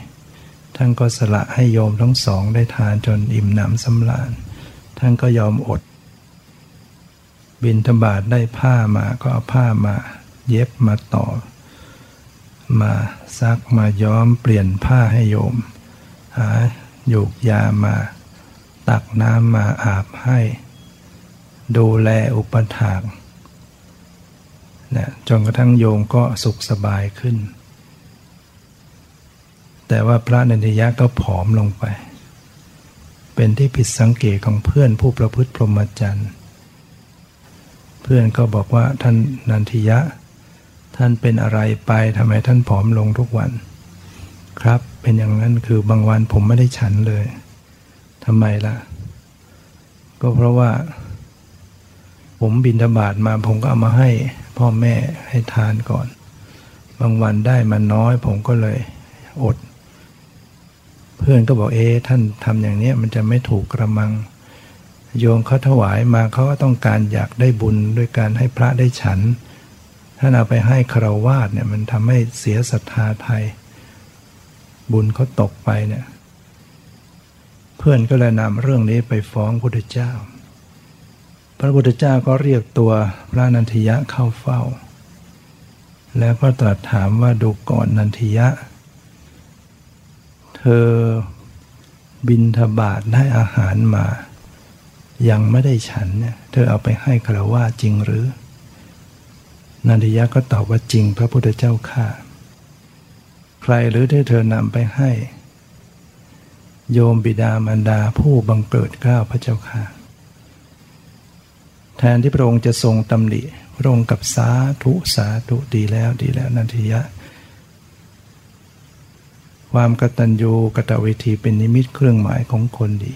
ท่านก็สละให้โยมทั้งสองได้ทานจนอิ่มหนำสำราญ ท่านก็ยอมอด บินทบาทได้ผ้ามาก็เอาผ้ามา เย็บมาต่อ มาซักมาย้อมเปลี่ยนผ้าให้โยม หาหยูกยามา ตักน้ำมาอาบให้ ดูแลอุปถากนะจนกระทั่งโยมก็สุขสบายขึ้น แต่ว่าพระนันทยะก็ผอมลงไป เป็นที่ผิดสังเกตของเพื่อนผู้ประพฤติพรหมจรรย์ เพื่อนก็บอกว่าท่านนันทิยะ ท่านเป็นอะไรไปทำไมท่านผอมลงทุกวัน ครับเป็นอย่างนั้นคือบางวันผมไม่ได้ฉันเลยทำไมล่ะ ก็เพราะว่า ผมบินธบาตมาผมก็เอามาให้พ่อแม่ให้ทานก่อน บางวันได้มาน้อยผมก็เลยอด เพื่อนก็บอกเอ๊ท่านทำอย่างนี้มันจะไม่ถูกกระมัง โยมเขาถวายมาเขาก็ต้องการอยากได้บุญด้วยการให้พระได้ฉัน ถ้าเอาไปให้คารวาสเนี่ยมันทำให้เสียศรัทธาไทย บุญเขาตกไปเนี่ยเพื่อนก็เลยนำเรื่องนี้ไปฟ้องพระพุทธเจ้า พระพุทธเจ้าก็เรียกตัวพระนันทิยะเข้าเฝ้า แล้วก็ตรัสถามว่าดูก่อนนันทิยะ เธอบินทบาทได้อาหารมา ยังไม่ได้ฉันเนี่ยเธอเอาไปให้คารวาจริงหรือ นันทิยะก็ตอบว่าจริงพระพุทธเจ้าข้าใครหรือที่เธอนำไปให้ โยมบิดามารดาผู้บังเกิดกล้าพระเจ้าค่ะแทนที่พระองค์จะทรงตำหนิพระองค์กับสาธุสาธุดีแล้วดีแล้วนันทิยะ ความกตัญญูกตเวทีเป็นนิมิตเครื่องหมายของคนดี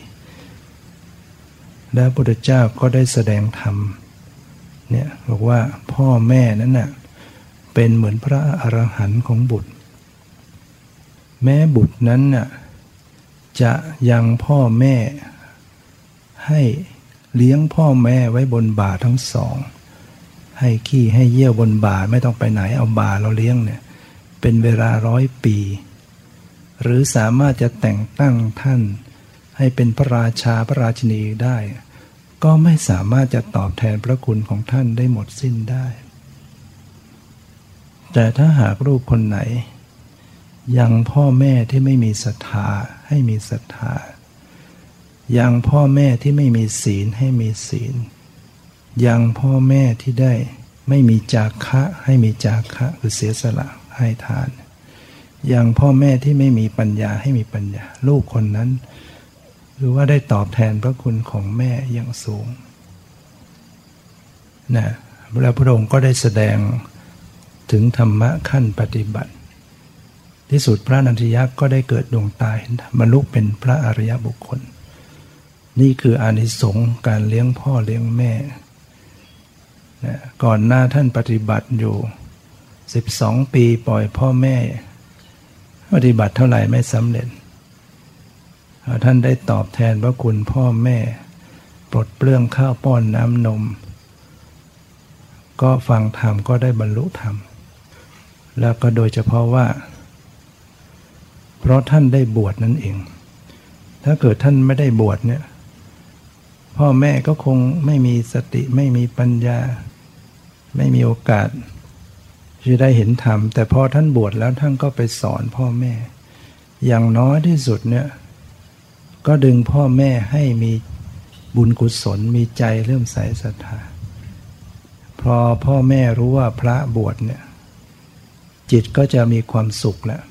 และพระพุทธเจ้าก็ได้แสดงธรรม เนี่ยบอกว่าพ่อแม่นั้นน่ะเป็นเหมือนพระอรหันต์ของบุตร แม้บุตรนั้นน่ะจะยังพ่อแม่ให้เลี้ยงพ่อแม่ไว้บนบ่าทั้งสอง ให้ขี้ให้เยี่ยวบนบ่าไม่ต้องไปไหนเอาบ่าเราเลี้ยงเนี่ยเป็นเวลาร้อยปี หรือสามารถจะแต่งตั้งท่านให้เป็นพระราชาพระราชินีได้ ก็ไม่สามารถจะตอบแทนพระคุณของท่านได้หมดสิ้นได้ แต่ถ้าหากลูกคนไหน ยังพ่อแม่ที่ไม่มีศรัทธาให้มีศรัทธา ยังพ่อแม่ที่ไม่มีศีลให้มีศีล ยังพ่อแม่ที่ได้ไม่มีจาคะให้มีจาคะคือเสียสละให้ทาน ยังพ่อแม่ที่ไม่มีปัญญาให้มีปัญญา ลูกคนนั้น หรือว่าได้ตอบแทนพระคุณของแม่อย่างสูงนะพระพุทธองค์ก็ได้แสดงถึงธรรมะขั้นปฏิบัติ ที่สุดพระนันทิยะก็ได้เกิดดวงตาเห็นบรรลุเป็นพระอริยบุคคล นี่คืออานิสงส์การเลี้ยงพ่อเลี้ยงแม่นะก่อนหน้าท่านปฏิบัติอยู่ 12 ปีปล่อยพ่อแม่ ปฏิบัติเท่าไหร่ไม่สำเร็จ ท่านได้ตอบแทนพระคุณพ่อแม่ ปลดเปลื้องข้าวป้อนน้ำนม ก็ฟังธรรมก็ได้บรรลุธรรม แล้วก็โดยเฉพาะว่า เพราะท่านได้บวชนั่นเอง ถ้าเกิดท่านไม่ได้บวชเนี่ยพ่อแม่ก็คงไม่มีสติไม่มีปัญญา ไม่มีโอกาสที่ได้เห็นธรรม แต่พอท่านบวชแล้วท่านก็ไปสอนพ่อแม่ อย่างน้อยที่สุดเนี่ย ก็ดึงพ่อแม่ให้มีบุญกุศลมีใจเริ่มใสศรัทธาพอพ่อแม่รู้ว่าพระบวชเนี่ยจิตก็จะมีความสุขแล้ว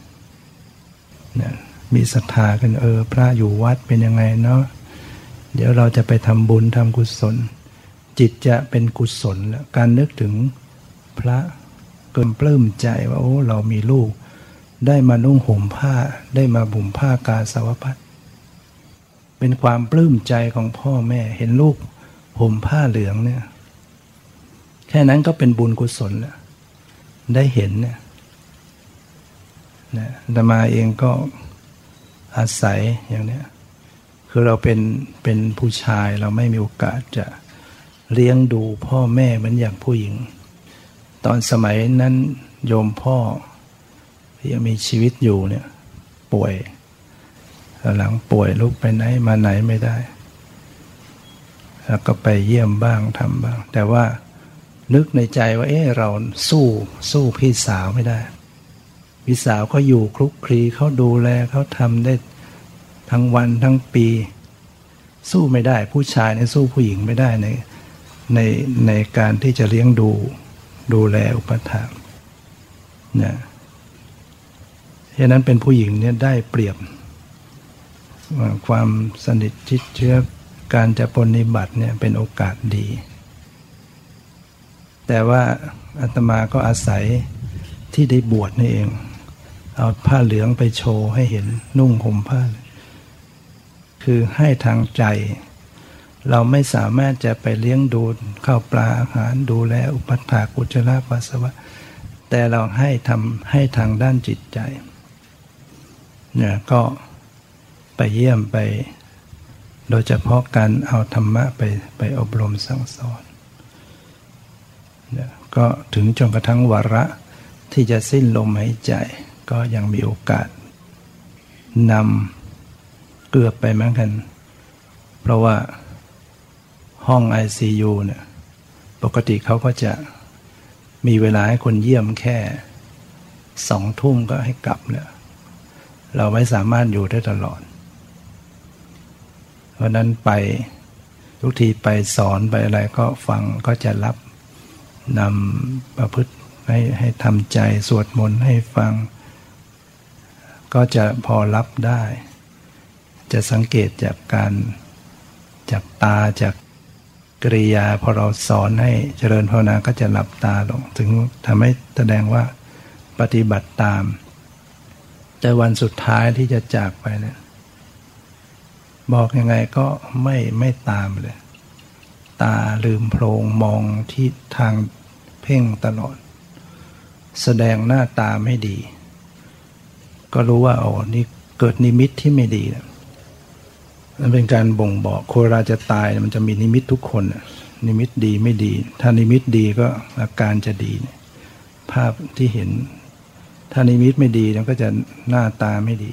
นะมีศรัทธากันเออ พระอยู่วัดเป็นยังไงเนาะเดี๋ยวเราจะไปทำบุญทำกุศล จิตจะเป็นกุศลแล้วการนึกถึงพระเกินปลื้มใจว่าโอ้เรามีลูก ได้มานุ่งห่มผ้าได้มาบุ่มผ้ากาสาวพัด เป็นความปลื้มใจของพ่อแม่เห็นลูกห่มผ้าเหลืองเนี่ย แค่นั้นก็เป็นบุญกุศลแล้วได้เห็นเนี่ยนะธรรมาเองก็อาศัยอย่างเนี้ยคือเราเป็นเป็นผู้ชายเราไม่มีโอกาสจะเลี้ยงดูพ่อแม่เหมือนอย่างผู้หญิง ตอนสมัยนั้นโยมพ่อที่ยังมีชีวิตอยู่เนี่ยป่วย หลังป่วยลุกไปไหนมาไหนไม่ได้ แล้วก็ไปเยี่ยมบ้างทำบ้าง แต่ว่านึกในใจว่าเอ๊ะเราสู้สู้พี่สาวไม่ได้ พี่สาวก็อยู่คลุกคลีเขาดูแลเขาทำได้ทั้งวันทั้งปี สู้ไม่ได้ ผู้ชายเนี่ยสู้ผู้หญิงไม่ได้ในในในการที่จะเลี้ยงดูดูแลอุปถัมภ์นะฉะนั้นเป็นผู้หญิงเนี่ยได้เปรียบ ความสนิทชิดเชื้อการจะปฏิบัติเนี่ยเป็นโอกาสดี แต่ว่าอาตมาก็อาศัยที่ได้บวชนี่เอง เอาผ้าเหลืองไปโชว์ให้เห็นนุ่งห่มผ้า คือให้ทางใจ เราไม่สามารถจะไปเลี้ยงดูข้าวปลาอาหารดูแลอุปถากุจลาปัสสาวะ แต่เราให้ทำให้ทางด้านจิตใจเนี่ยก็ ไปเยี่ยมไป โดยเฉพาะการเอาธรรมะไปไปอบรมสั่งสอนก็ถึงจนกระทั่งวาระที่จะสิ้นลมหายใจ ก็ยังมีโอกาสนำเกือบไปเหมือนกัน เพราะว่าห้อง ICU เนี่ยปกติเขาก็จะมีเวลาให้คนเยี่ยมแค่สองทุ่มก็ให้กลับแล้วเราไม่สามารถอยู่ได้ตลอด เพราะนั้นไปทุกทีไปสอนไปอะไรก็ฟังก็จะรับนำประพฤติให้ให้ทำใจสวดมนต์ให้ฟัง ก็จะพอรับได้ จะสังเกตจากการจากตาจากกริยาพอเราสอนให้เจริญภาวนาก็จะหลับตาลง ถึงทำให้แสดงว่าปฏิบัติตาม แต่วันสุดท้ายที่จะจากไปเนี่ย บอกยังไงก็ไม่ไม่ตามเลย ตาลืมโพรงมองที่ทางเพ่งตลอด แสดงหน้าตาไม่ดี ก็รู้ว่าอ๋อนี่เกิดนิมิตที่ไม่ดีนะมันเป็นการบ่งบอกโคราจะตายมันจะมีนิมิตทุกคนนิมิตดีไม่ดี ถ้านิมิตดีก็อาการจะดี ภาพที่เห็น ถ้านิมิตไม่ดีมันก็จะหน้าตาไม่ดี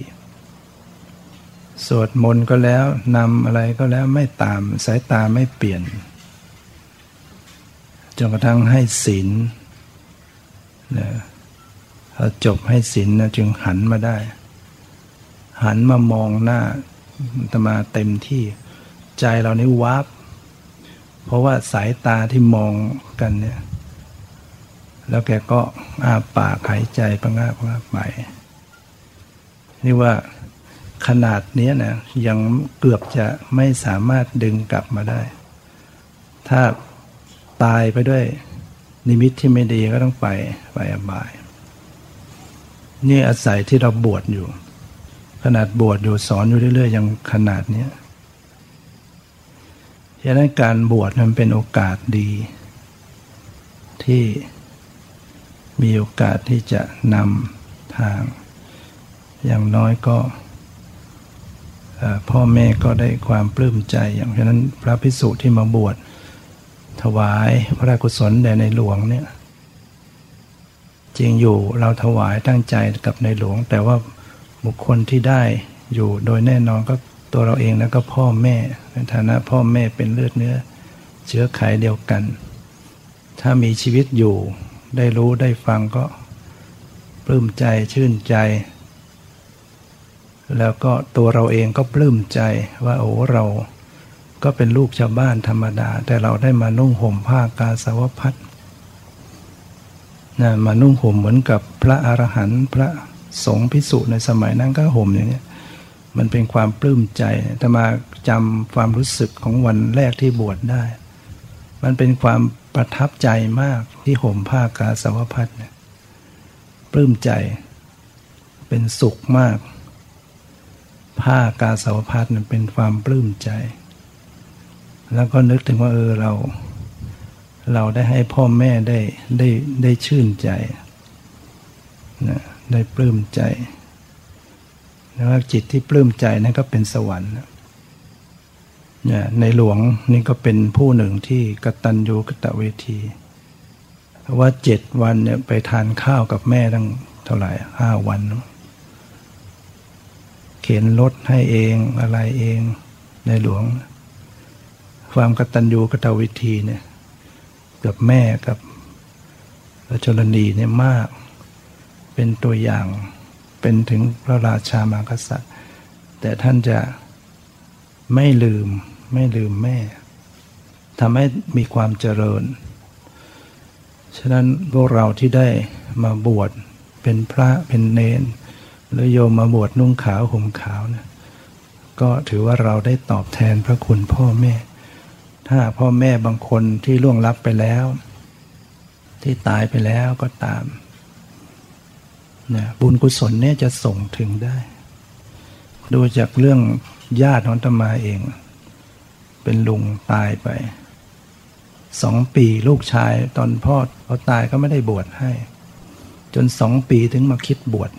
สวดมนต์ก็แล้วนำอะไรก็แล้วไม่ตามสายตาไม่เปลี่ยนจนกระทั่งให้ศีลนะจบให้ศีลนะจึงหันมาได้ หันมามองหน้าตมาเต็มที่ใจเรานี่วับเพราะว่าสายตาที่มองกันเนี่ย แล้วแกก็อ้าปากหายใจประงาบประงาไป นี่ว่า ขนาดนี้นะยังเกือบจะไม่สามารถดึงกลับมาได้ ถ้าตายไปด้วย นิมิตที่ไม่ดีก็ต้องไปไปอบาย นี่อาศัยที่เราบวชอยู่ ขนาดบวชอยู่สอนอยู่เรื่อยๆยังขนาดนี้ฉะนั้นการบวชมันเป็นโอกาสดี ที่มีโอกาสที่จะนำทาง อย่างน้อยก็ พ่อแม่ก็ได้ความปลื้มใจ อย่างฉะนั้นพระพิสุที่มาบวชถวายพระรากุศลแด่ในหลวงเนี่ยจริงอยู่เราถวายตั้งใจกับในหลวง แต่ว่าบุคคลที่ได้อยู่โดยแน่นอนก็ตัวเราเองแล้วก็พ่อแม่ ในฐานะพ่อแม่เป็นเลือดเนื้อ เชื้อไขเดียวกัน ถ้ามีชีวิตอยู่ ได้รู้ได้ฟังก็ปลื้มใจชื่นใจ แล้วก็ตัวเราเองก็ปลื้มใจว่าโอ้เราก็เป็นลูกชาวบ้านธรรมดา แต่เราได้มานุ่งห่มผ้ากาสาวพัดนะมานุ่งห่มเหมือนกับพระอรหันต์พระสงฆ์พิสุในสมัยนั้นก็ห่มอย่างนี้มันเป็นความปลื้มใจแต่มาจำความรู้สึกของวันแรกที่บวชได้ มันเป็นความประทับใจมากที่ห่มผ้ากาสาวพัดเนี่ยปลื้มใจ เป็นสุขมาก ผ้ากาสาวพัดเนี่ยเป็นความปลื้มใจ แล้วก็นึกถึงว่าเออเรา เราได้ให้พ่อแม่ได้ได้ได้ชื่นใจนะได้ปลื้มใจแล้วจิตที่ปลื้มใจนั่นก็เป็นสวรรค์เนี่ยในหลวงนี่ก็เป็นผู้หนึ่งที่กตัญญูกตเวทีว่าเจ็ดวันเนี่ยไปทานข้าวกับแม่ตั้งเท่าไหร่ห้าวันเเข็นรถให้เองอะไรเองในหลวง ความกตัญญูกตวิธีเนี่ยกับแม่กับพระชนนีเนี่ยมาก เป็นตัวอย่างเป็นถึงพระราชามากษัตริย์ แต่ท่านจะไม่ลืมไม่ลืมแม่ทำให้มีความเจริญ ฉะนั้นพวกเราที่ได้มาบวชเป็นพระเป็นเนน หรือโยมมาบวชนุ่งขาวห่มขาวเนี่ยก็ถือว่าเราได้ตอบแทนพระคุณพ่อแม่ ถ้าพ่อแม่บางคนที่ล่วงลับไปแล้ว ที่ตายไปแล้วก็ตามนะบุญกุศลเนี่ยจะส่งถึงได้ ดูจากเรื่องญาติของตมาเอง เป็นลุงตายไปสองปีลูกชายตอนพ่อเขาตายก็ไม่ได้บวชให้ จนสองปีถึงมาคิดบวช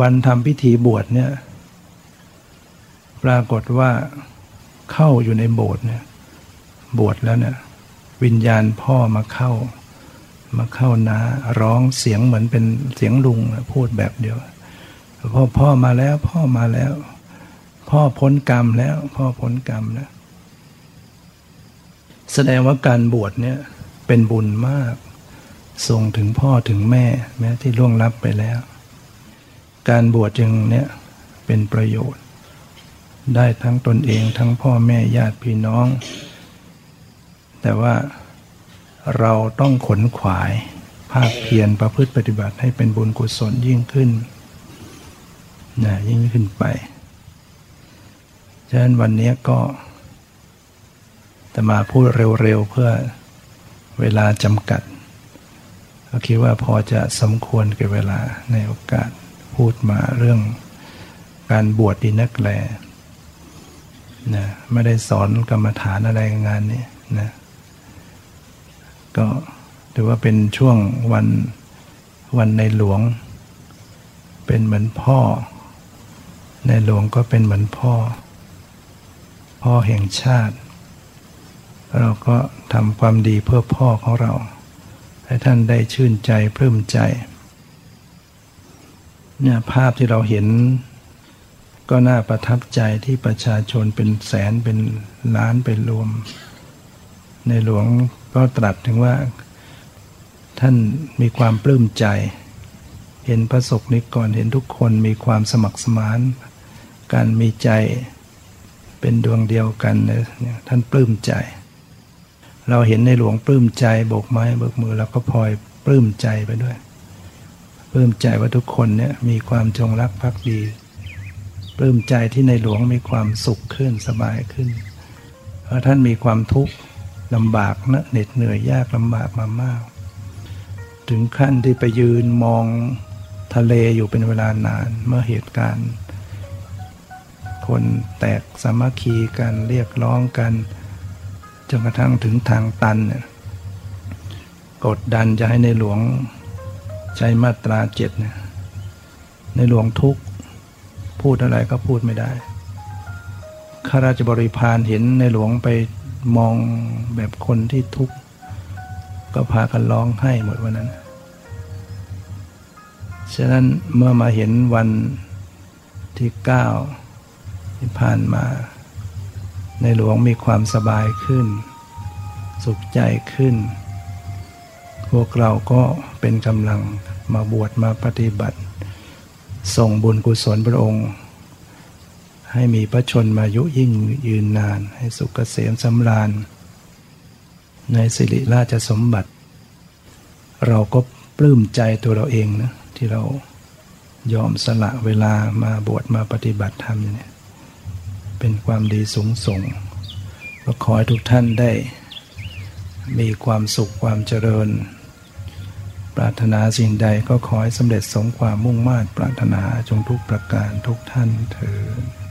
วันทำพิธีบวชเนี่ย ปรากฏว่าเข้าอยู่ในโบสถ์เนี่ย บวชแล้วเนี่ย วิญญาณพ่อมาเข้า มาเข้านาร้องเสียงเหมือนเป็นเสียงลุงพูดแบบเดียวพ่อพ่อมาแล้วพ่อมาแล้ว พ่อพ้นกรรมแล้ว พ่อพ้นกรรมแล้ว แสดงว่าการบวชเนี่ย เป็นบุญมาก ส่งถึงพ่อถึงแม่ แม้ที่ล่วงลับไปแล้ว การบวชจึงเนี่ยเป็นประโยชน์ ได้ทั้งตนเองทั้งพ่อแม่ญาติพี่น้อง แต่ว่าเราต้องขนขวายภาคเพียรประพฤติปฏิบัติให้เป็นบุญกุศลยิ่งขึ้นนะยิ่งขึ้นไปฉะนั้นวันนี้ก็จะมาพูดเร็วๆเพื่อเวลาจำกัดก็คิดว่าพอจะสมควรกับเวลาในโอกาส พูดมาเรื่องการบวชดีนักแลนะไม่ได้สอนกรรมฐานอะไรงานนี้นะก็ถือว่าเป็นช่วงวันวันในหลวง เป็นเหมือนพ่อ ในหลวงก็เป็นเหมือนพ่อ พ่อแห่งชาติ เราก็ทำความดีเพื่อพ่อของเรา ให้ท่านได้ชื่นใจเพิ่มใจ เนี่ยภาพที่เราเห็น ก็น่าประทับใจที่ประชาชนเป็นแสนเป็นล้านเป็นรวม ในหลวงก็ตรัสถึงว่า ท่านมีความปลื้มใจ เห็นพระศกนิกรเห็นทุกคนมีความสมัครสมาน การมีใจเป็นดวงเดียวกันเนี่ยท่านปลื้มใจ เราเห็นในหลวงปลื้มใจโบกไม้โบกมือเราก็พลอยปลื้มใจไปด้วย ปลื้มใจว่าทุกคนเนี่ยมีความจงรักภักดีปลื้มใจที่ในหลวงมีความสุขขึ้นสบายขึ้น เพราะท่านมีความทุกข์ลำบากนะเหน็ดเหนื่อยยากลำบากมามาก ถึงขั้นที่ไปยืนมองทะเลอยู่เป็นเวลานานเมื่อเหตุการณ์ คนแตกสามัคคีกันเรียกร้องกันจนกระทั่งถึงทางตันกดดันจะให้ในหลวง ใช้มาตราเจ็ดเนี่ยในหลวงทุกพูดอะไรก็พูดไม่ได้ข้าราชบริพารเห็นในหลวงไปมองแบบคนที่ทุกข์ก็พากันร้องไห้หมดวันนั้น ฉะนั้นเมื่อมาเห็นวันที่เก้าที่ผ่านมา ในหลวงมีความสบายขึ้น สุขใจขึ้น พวกเราก็ เป็นกำลังมาบวชมาปฏิบัติ ส่งบุญกุศลพระองค์ ให้มีพระชนมายุยิ่งยืนนาน ให้สุขเกษมสำราญ ในสิริราชสมบัติ เราก็ปลื้มใจตัวเราเองนะที่เรายอมสละเวลามาบวชมาปฏิบัติธรรมเนี่ยเป็นความดีสูงส่งก็ขอให้ทุกท่านได้ มีความสุขความเจริญ ปรารถนาสิ่งใดก็ขอให้สำเร็จสมความมุ่งมา่ปรารถนาจงทุกประการทุกท่านเถิด